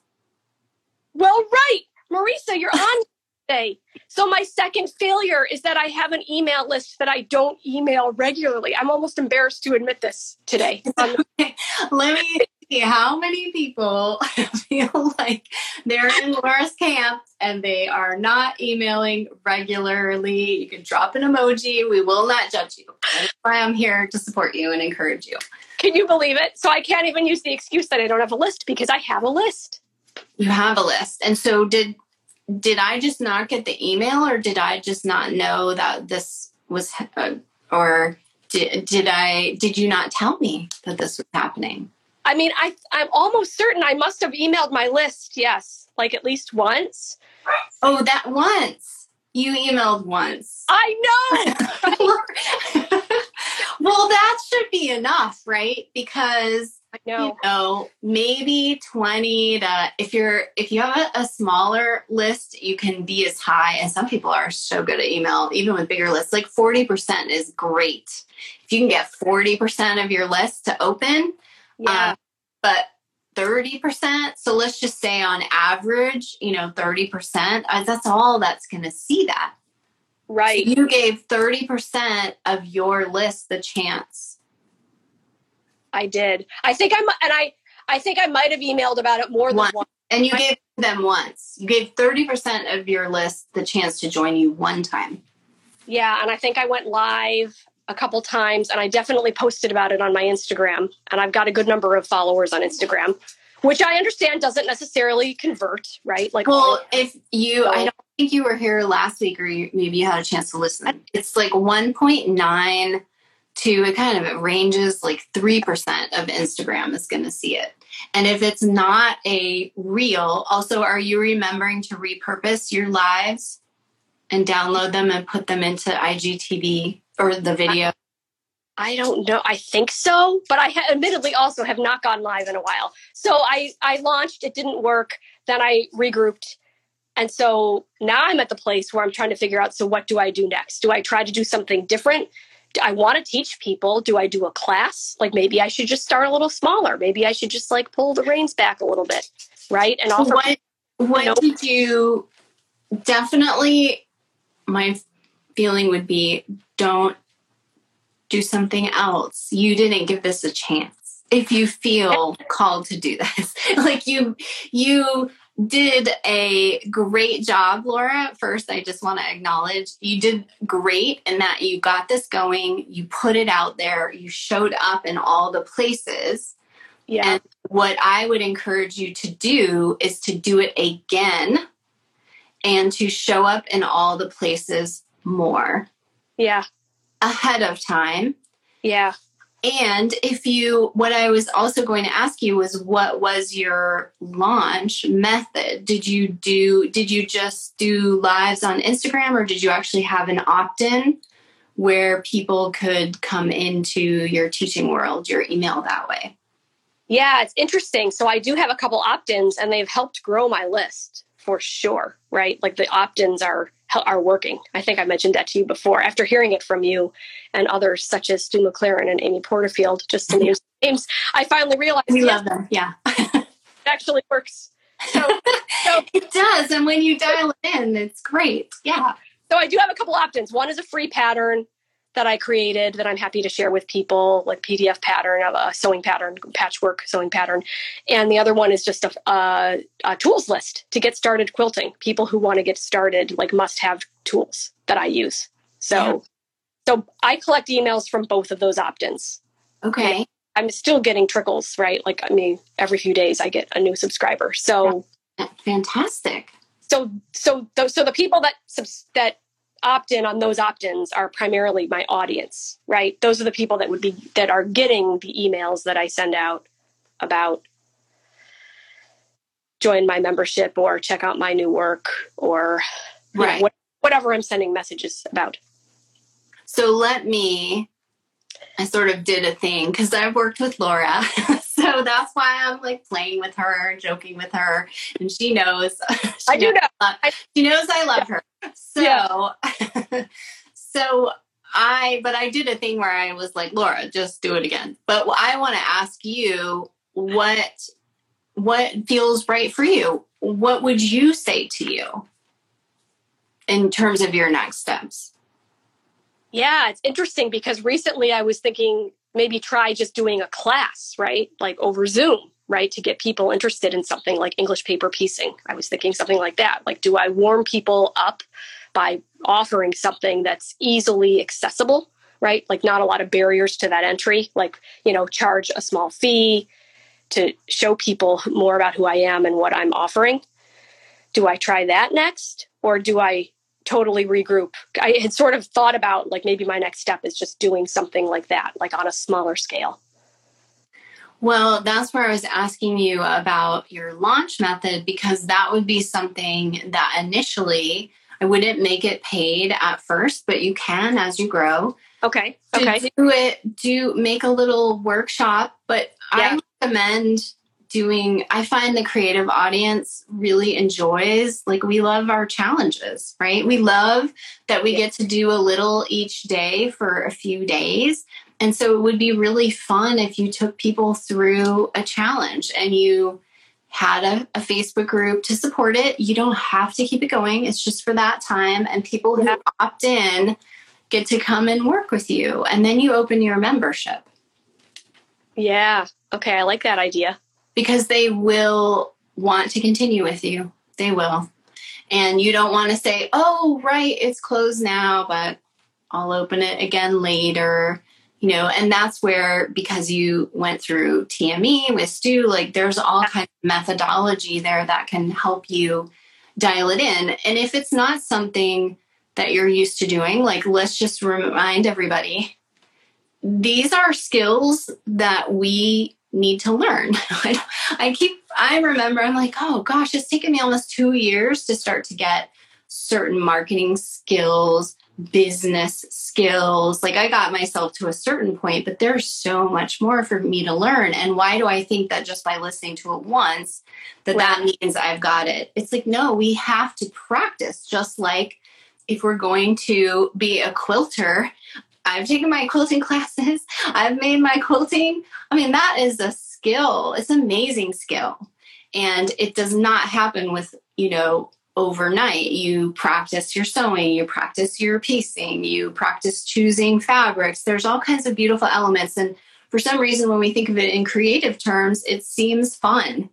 well, right. Marisa, you're on today. So my second failure is that I have an email list that I don't email regularly. I'm almost embarrassed to admit this today. Let me see how many people feel like they're in Laura's camp and they are not emailing regularly. You can drop an emoji. We will not judge you. That's why I'm here to support you and encourage you. Can you believe it? So I can't even use the excuse that I don't have a list because I have a list. You have a list. And so did did I just not get the email or did I just not know that this was uh, or did, did I did you not tell me that this was happening? I mean, I I'm almost certain I must have emailed my list. Yes, like at least once. Oh, that once. You emailed once. I know. well, that should be enough, right? Because I know. You know, maybe 20 to if you're if you have a, a, smaller list, you can be as high and some people are so good at email, even with bigger lists. Like 40% is great. If you can get 40% of your list to open, yeah. Uh, but 30%, so let's just say on average, you know, 30%, uh, that's all that's going to see that. Right. So you gave 30% of your list the chance I did. I think I'm, and I, I think I might have emailed about it more than once. And you gave them once. You gave 30% of your list the chance to join you one time. Yeah, and I think I went live a couple times and I definitely posted about it on my Instagram. And I've got a good number of followers on Instagram, which I understand doesn't necessarily convert, right? Like, well, if you, so, I don't think you were here last week or you, maybe you had a chance to listen. It's like 1.9 to it kind of it ranges like 3% of Instagram is going to see it. And if it's not a reel, also, are you remembering to repurpose your lives and download them and put them into IGTV or the video? I don't know. I think so, but I ha- admittedly also have not gone live in a while. So I I launched, it didn't work. Then I regrouped, and so now I'm at the place where I'm trying to figure out. So what do I do next? Do I try to do something different? I want to teach people. Do I do a class? Like maybe I should just start a little smaller. Maybe I should just like pull the reins back a little bit, right? And offer. What, what you know, did you? Definitely, my feeling would be don't do something else. You didn't give this a chance. If you feel called to do this, like you, you did a great job, Laura. First, I just want to acknowledge you did great in that you got this going, you put it out there, you showed up in all the places. Yeah. And what I would encourage you to do is to do it again and to show up in all the places more. Yeah. Ahead of time. Yeah. And if you, what I was also going to ask you was what was your launch method? Did you do, did you just do lives on Instagram or did you actually have an opt in where people could come into your teaching world, your email that way? Yeah, it's interesting. So I do have a couple opt ins and they've helped grow my list for sure, right? Like the opt ins are are working. I think I mentioned that to you before. After hearing it from you and others such as Stu McLaren and Amy Porterfield, just to name names, I finally realized we love them. Yeah, it actually works. So, so it does, and when you dial it in, it's great. Yeah. So I do have a couple opt-ins. One is a free pattern that I created that I'm happy to share with people, like PDF pattern of a sewing pattern, patchwork sewing pattern. And the other one is just a, a, a tools list to get started quilting. People who want to get started, like must have tools that I use. So, yeah. so I collect emails from both of those opt-ins. Okay. I'm still getting trickles, right? Like I mean, every few days I get a new subscriber. So fantastic. So so so the people that that opt in on those opt ins are primarily my audience, right? Those are the people that would be that are getting the emails that I send out about join my membership or check out my new work or right. Know, whatever I'm sending messages about. So let me I sort of did a thing because I've worked with Laura. so that's why I'm like playing with her, joking with her. And she knows. She I do knows, know. she knows I love yeah. her. So, yeah. so I, but I did a thing where I was like, Laura, just do it again. But I want to ask you what, what feels right for you? What would you say to you in terms of your next steps? Yeah, it's interesting because recently I was thinking maybe try just doing a class, right? Like over Zoom, right? To get people interested in something like English paper piecing. I was thinking something like that. Like, do I warm people up by offering something that's easily accessible, right? Like, not a lot of barriers to that entry, like, you know, charge a small fee to show people more about who I am and what I'm offering. Do I try that next? Or do I totally regroup. I had sort of thought about like maybe my next step is just doing something like that, like on a smaller scale. Well, that's where I was asking you about your launch method because that would be something that initially I wouldn't make it paid at first, but you can as you grow. Okay. Okay. do it, do make a little workshop, but yeah. I recommend doing i find the creative audience really enjoys like we love our challenges right? We love that we get to do a little each day for a few days. And so it would be really fun if you took people through a challenge and you had a, a facebook group to support it. You don't have to keep it going. It's just for that time. And people who opt in get to come and work with you. And then you open your membership. Yeah. Okay i like that idea because they will want to continue with you. They will. And you don't want to say, oh, right, it's closed now, but I'll open it again later. You know, and that's where because you went through TME with Stu, like there's all kinds of methodology there that can help you dial it in. And if it's not something that you're used to doing, like let's just remind everybody these are skills that we need to learn. I keep, I remember, I'm like, oh gosh, it's taken me almost two years to start to get certain marketing skills, business skills. Like I got myself to a certain point, but there's so much more for me to learn. And why do I think that just by listening to it once, that right. that means I've got it? It's like, no, we have to practice just like if we're going to be a quilter, I've taken my quilting classes. I've made my quilting. I mean, that is a skill. It's an amazing skill. And it does not happen with, you know, overnight. You practice your sewing, you practice your piecing, you practice choosing fabrics. There's all kinds of beautiful elements. And for some reason, when we think of it in creative terms, it seems fun.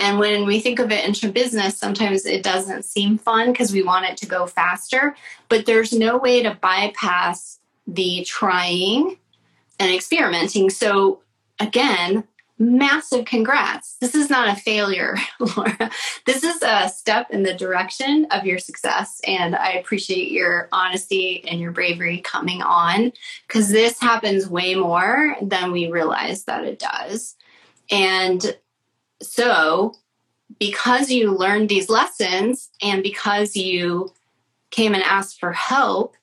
And when we think of it into business, sometimes it doesn't seem fun because we want it to go faster. But there's no way to bypass the trying and experimenting. So, again, massive congrats. This is not a failure, Laura. This is a step in the direction of your success. And I appreciate your honesty and your bravery coming on because this happens way more than we realize that it does. And so, because you learned these lessons and because you came and asked for help,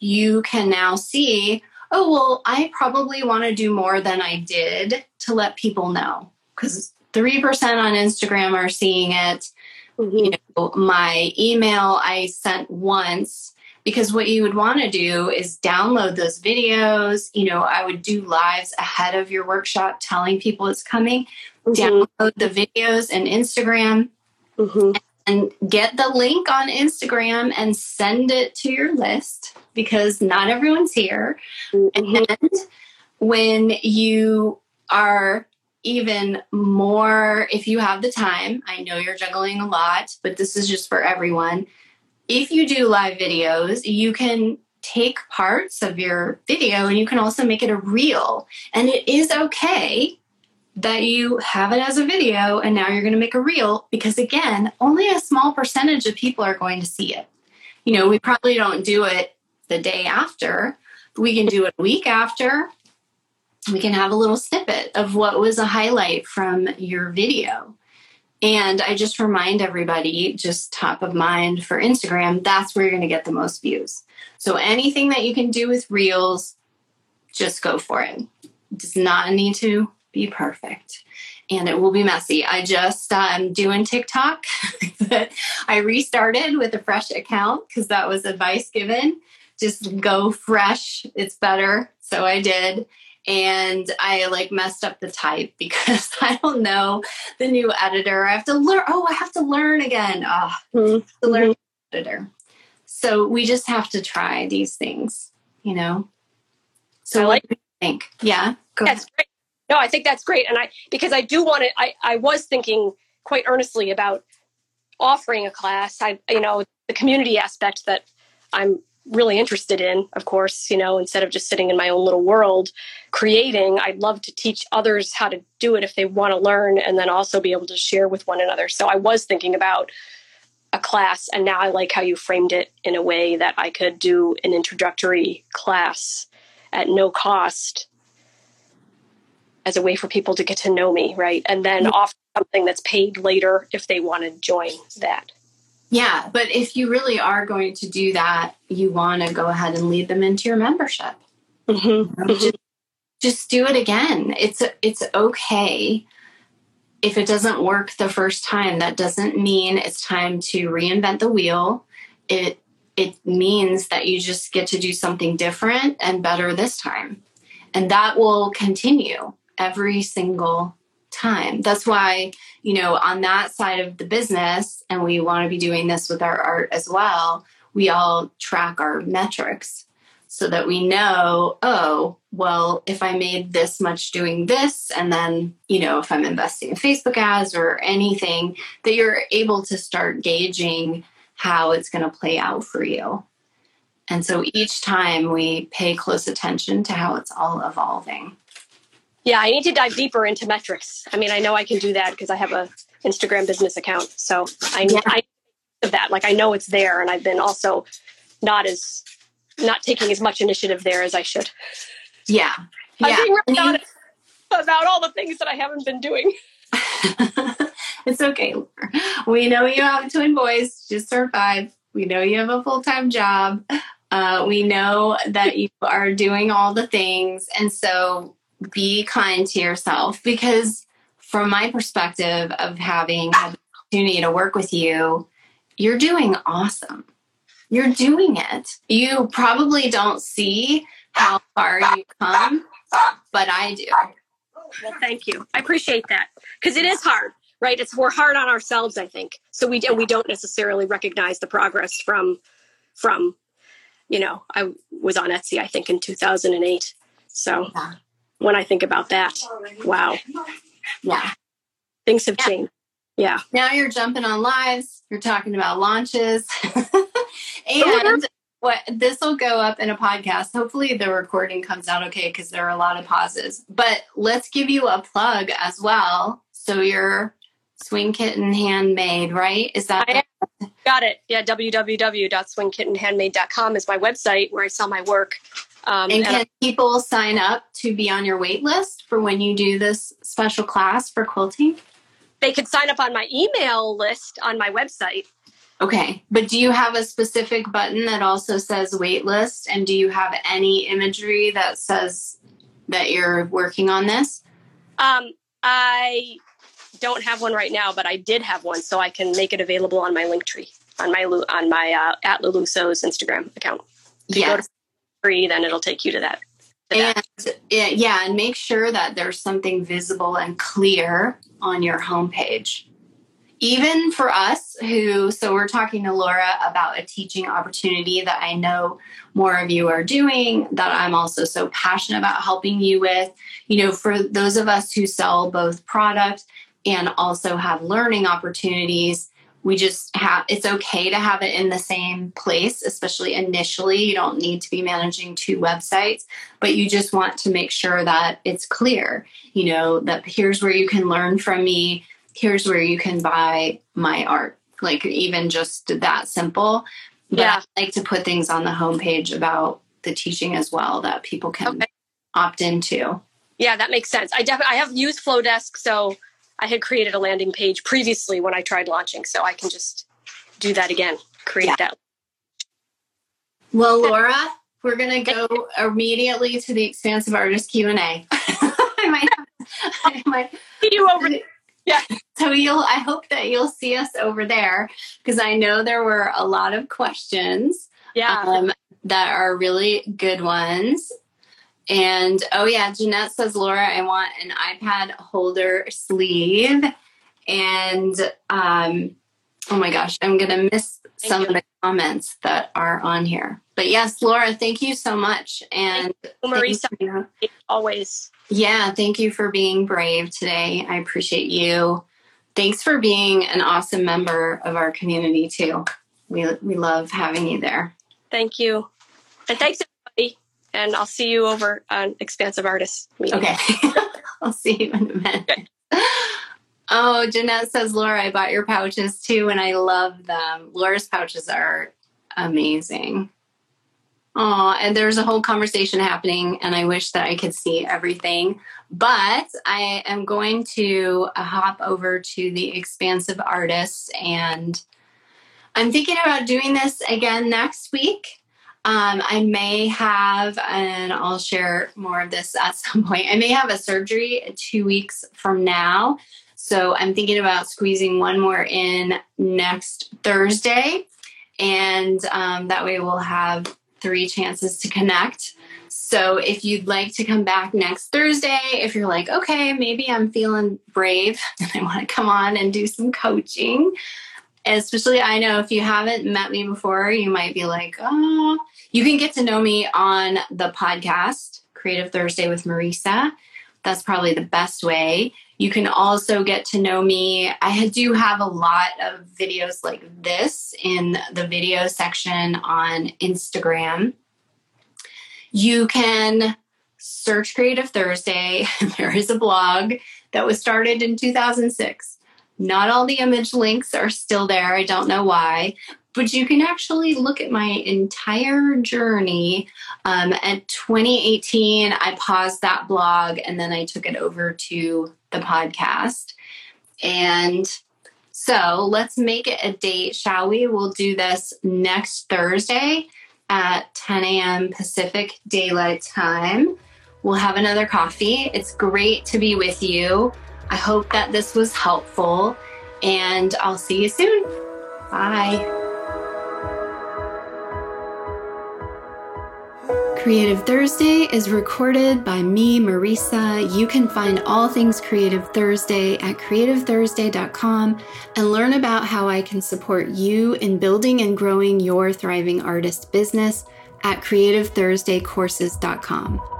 you can now see, oh, well, I probably want to do more than I did to let people know. Because 3% on Instagram are seeing it. Mm-hmm. You know, my email I sent once because what you would want to do is download those videos. You know, I would do lives ahead of your workshop telling people it's coming. Mm-hmm. Download the videos and Instagram. Mm-hmm and get the link on Instagram and send it to your list because not everyone's here. Mm-hmm. And when you are even more, if you have the time, I know you're juggling a lot, but this is just for everyone. If you do live videos, you can take parts of your video and you can also make it a reel. And it is okay that you have it as a video and now you're going to make a reel because again only a small percentage of people are going to see it. You know we probably don't do it the day after. We can do it a week after. We can have a little snippet of what was a highlight from your video. And i just remind everybody just top of mind for instagram that's where you're going to get the most views. So anything that you can do with reels just go for it, it. Does not need to be perfect and it will be messy. I just um doing TikTok. I restarted with a fresh account because that was advice given. Just go fresh, it's better. So I did. And I like messed up the type because I don't know the new editor. I have to learn. Oh, I have to learn again. Oh, mm-hmm. to learn mm-hmm. editor. So we just have to try these things, you know. So I like. Think, yeah. Go That's ahead. great no, I think that's great. And I, because I do want to, I, I was thinking quite earnestly about offering a class. I, you know, the community aspect that I'm really interested in, of course, you know, instead of just sitting in my own little world creating, I'd love to teach others how to do it if they want to learn and then also be able to share with one another. So I was thinking about a class and now I like how you framed it in a way that I could do an introductory class at no cost as a way for people to get to know me, right? And then mm-hmm. offer something that's paid later if they want to join that. Yeah, but if you really are going to do that, you want to go ahead and lead them into your membership. Mm-hmm. Just, just do it again. It's it's okay if it doesn't work the first time. That doesn't mean it's time to reinvent the wheel. It it means that you just get to do something different and better this time. And that will continue every single time. That's why, you know, on that side of the business, and we want to be doing this with our art as well, we all track our metrics. so that we know, oh, well, if I made this much doing this, and then, you know, if I'm investing in Facebook ads or anything, that you're able to start gauging how it's going to play out for you. And so each time we pay close attention to how it's all evolving. Yeah, I need to dive deeper into metrics. I mean, I know I can do that because I have a Instagram business account. So I, yeah. I of that. Like I know it's there, and I've been also not as not taking as much initiative there as I should. Yeah, I'm being really honest about all the things that I haven't been doing. it's okay. We know you have twin boys, just survive. We know you have a full time job. Uh, we know that you are doing all the things. And so be kind to yourself because, from my perspective of having had the opportunity to work with you, you're doing awesome. You're doing it. You probably don't see how far you come, but I do. Well, thank you. I appreciate that because it is hard, right? It's we're hard on ourselves, I think. So we we don't necessarily recognize the progress from from you know, I was on Etsy I think in 2008. So yeah. When I think about that, wow. Yeah. Things have yeah. changed. Yeah. Now you're jumping on lives, you're talking about launches. Oh, and what this will go up in a podcast. Hopefully the recording comes out okay because there are a lot of pauses. But let's give you a plug as well. So you're Swing Kitten Handmade, right? Is that I got it? Yeah, www.swingkittenhandmade.com is my website where I sell my work. Um, and can and people sign up to be on your wait list for when you do this special class for quilting? they could sign up on my email list on my website. Okay. But do you have a specific button that also says waitlist? And do you have any imagery that says that you're working on this? Um, I don't have one right now, but I did have one, so I can make it available on my link tree on my on my uh, at Luluso's Instagram account. Yes. To free, then it'll take you to that. and yeah, and make sure that there's something visible and clear on your homepage. Even for us who, so we're talking to Laura about a teaching opportunity that I know more of you are doing, that I'm also so passionate about helping you with. You know, for those of us who sell both product and also have learning opportunities, we just have it's okay to have it in the same place especially initially. You don't need to be managing two websites but you just want to make sure that it's clear you know that here's where you can learn from me. Here's where you can buy my art. Like even just that simple. But yeah. I like to put things on the homepage about the teaching as well that people can okay. opt into. Yeah that makes sense. I definitely i have used Flodesk so I had created a landing page previously when I tried launching, so I can just do that again, create yeah. that. Well, Laura, we're going to go immediately to the expansive artist Q and A. I might, I might see you over. Yeah. So you'll. I hope that you'll see us over there because I know there were a lot of questions. Yeah. Um, that are really good ones. And oh, yeah, Jeanette says, Laura, I want an iPad holder sleeve. And um, oh my gosh, I'm going to miss thank some you. of the comments that are on here. But yes, Laura, thank you so much. And Marisa, you. always. Yeah, thank you for being brave today. I appreciate you. Thanks for being an awesome member of our community, too. We, we love having you there. Thank you. And thanks, and I'll see you over on Expansive Artists meeting. Okay. I'll see you in a minute. Okay. Oh, Jeanette says, Laura, I bought your pouches too, and I love them. Laura's pouches are amazing. Oh, and there's a whole conversation happening, and I wish that I could see everything. But I am going to uh, hop over to the expansive artists, and I'm thinking about doing this again next week. Um, I may have, and I'll share more of this at some point. I may have a surgery two weeks from now. So I'm thinking about squeezing one more in next Thursday. And um, that way we'll have three chances to connect. So if you'd like to come back next Thursday, if you're like, okay, maybe I'm feeling brave and I want to come on and do some coaching, especially I know if you haven't met me before, you might be like, oh, you can get to know me on the podcast, Creative Thursday with Marisa. That's probably the best way. You can also get to know me. I do have a lot of videos like this in the video section on Instagram. You can search Creative Thursday. there is a blog that was started in 2006. Not all the image links are still there. I don't know why, but you can actually look at my entire journey. Um, at 2018, I paused that blog and then I took it over to the podcast. And so let's make it a date, shall we? We'll do this next Thursday at 10 a.m. Pacific Daylight Time. We'll have another coffee. It's great to be with you. I hope that this was helpful, and I'll see you soon. Bye. Creative Thursday is recorded by me, Marisa. You can find all things Creative Thursday at creativethursday.com and learn about how I can support you in building and growing your thriving artist business at creativethursdaycourses.com.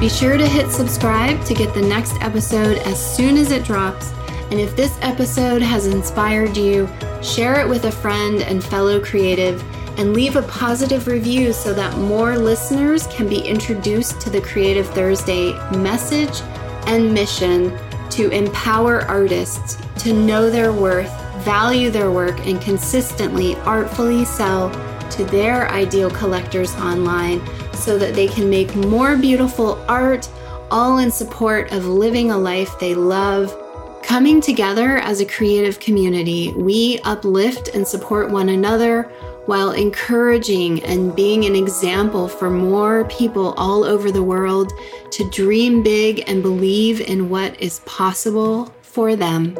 Be sure to hit subscribe to get the next episode as soon as it drops. And if this episode has inspired you, share it with a friend and fellow creative and leave a positive review so that more listeners can be introduced to the Creative Thursday message and mission to empower artists to know their worth, value their work, and consistently, artfully sell to their ideal collectors online so that they can make more beautiful art, all in support of living a life they love Coming together as a creative community, we uplift and support one another while encouraging and being an example for more people all over the world to dream big and believe in what is possible for them.